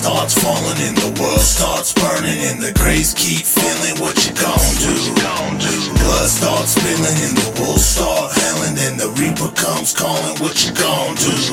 falling and the world starts burning and the graves keep feeling what you gon' do. Blood starts spilling and the wolves start howling and the reaper comes calling what you gon' do.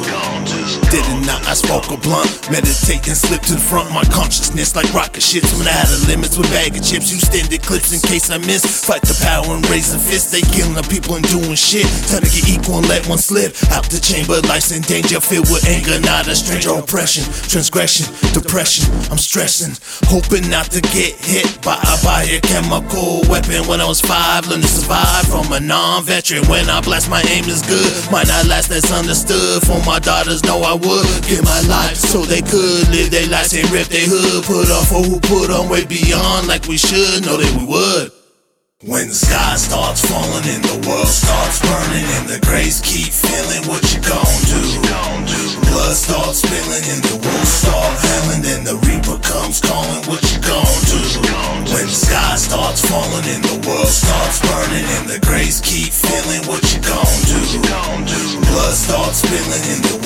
Spoke a blunt, meditating, slipped to the front. My consciousness like rocket ships when I had a limits with bag of chips. You standing clips in case I miss. Fight the power and raise a fist. They killing the people and doing shit. Time to get equal and let one slip out the chamber. Life's in danger, filled with anger, not a stranger. Oppression, transgression, depression. I'm stressing, hoping not to get hit by a biochemical weapon. When I was five, learned to survive from a non-veteran. When I blast, my aim is good. Might not last, that's understood. For my daughters, know I would give my life so they could live their lives and rip their hood. Put on for who put on way beyond like we should. Know that we would. When the sky starts falling and the world starts burning and the graves keep feeling what you gon' do. Blood starts spilling and the wolves start howling and the reaper comes calling what you gon' do. When the sky starts falling and the world starts burning and the graves keep feeling what you gon' do. Blood starts spilling and the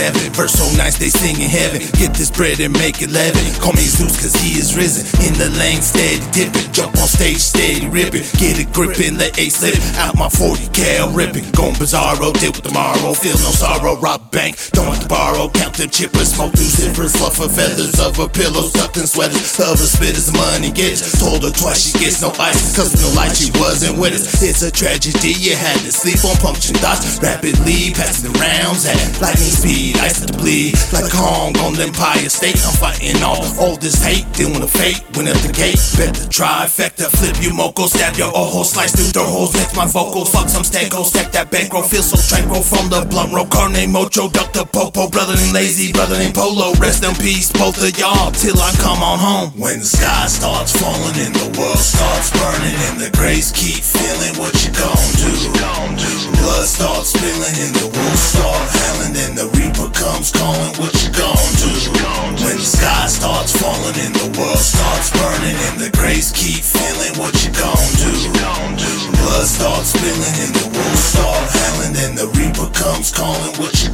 7. Verse so nice they sing in heaven. Get this bread and make it leaven. Call me Zeus cause he is risen. In the lane steady dipping. Jump on stage steady ripping. Get it gripping, let A slip. Out my 40 cal ripping. Going bizarro, oh, deal with tomorrow. Feel no sorrow, rob bank. Don't have to borrow. Count the chippers, smoke two zippers. Fluff her feathers of a pillow, tucked in sweaters. Other spitters, money gets. Told her twice she gets no ice. Cause in light she wasn't with us. It's a tragedy, you had to sleep on punctured thoughts. Rapidly passing the rounds at lightning speed. Ice to bleed. Like Kong on the Empire State. I'm fighting off all this hate. Dealing with fate. Went up the gate. Bet the trifecta. Flip you moco. Stab your ojo. Slice through the holes. Mix my vocals. Fuck some stego. Stack that bankroll. Feel so tranquil from the blunt roll. Carne mocho. The popo. Brother named Lazy. Brother named Polo. Rest in peace. Both of y'all. Till I come on home. When the sky starts falling and the world starts burning and the graves keep feeling what you storm's going, what you gonna do? When the sky starts falling and the world starts burning and the grace keep feeling, what you gonna do? Blood starts spilling and the wolves start howling and the reaper comes calling, what you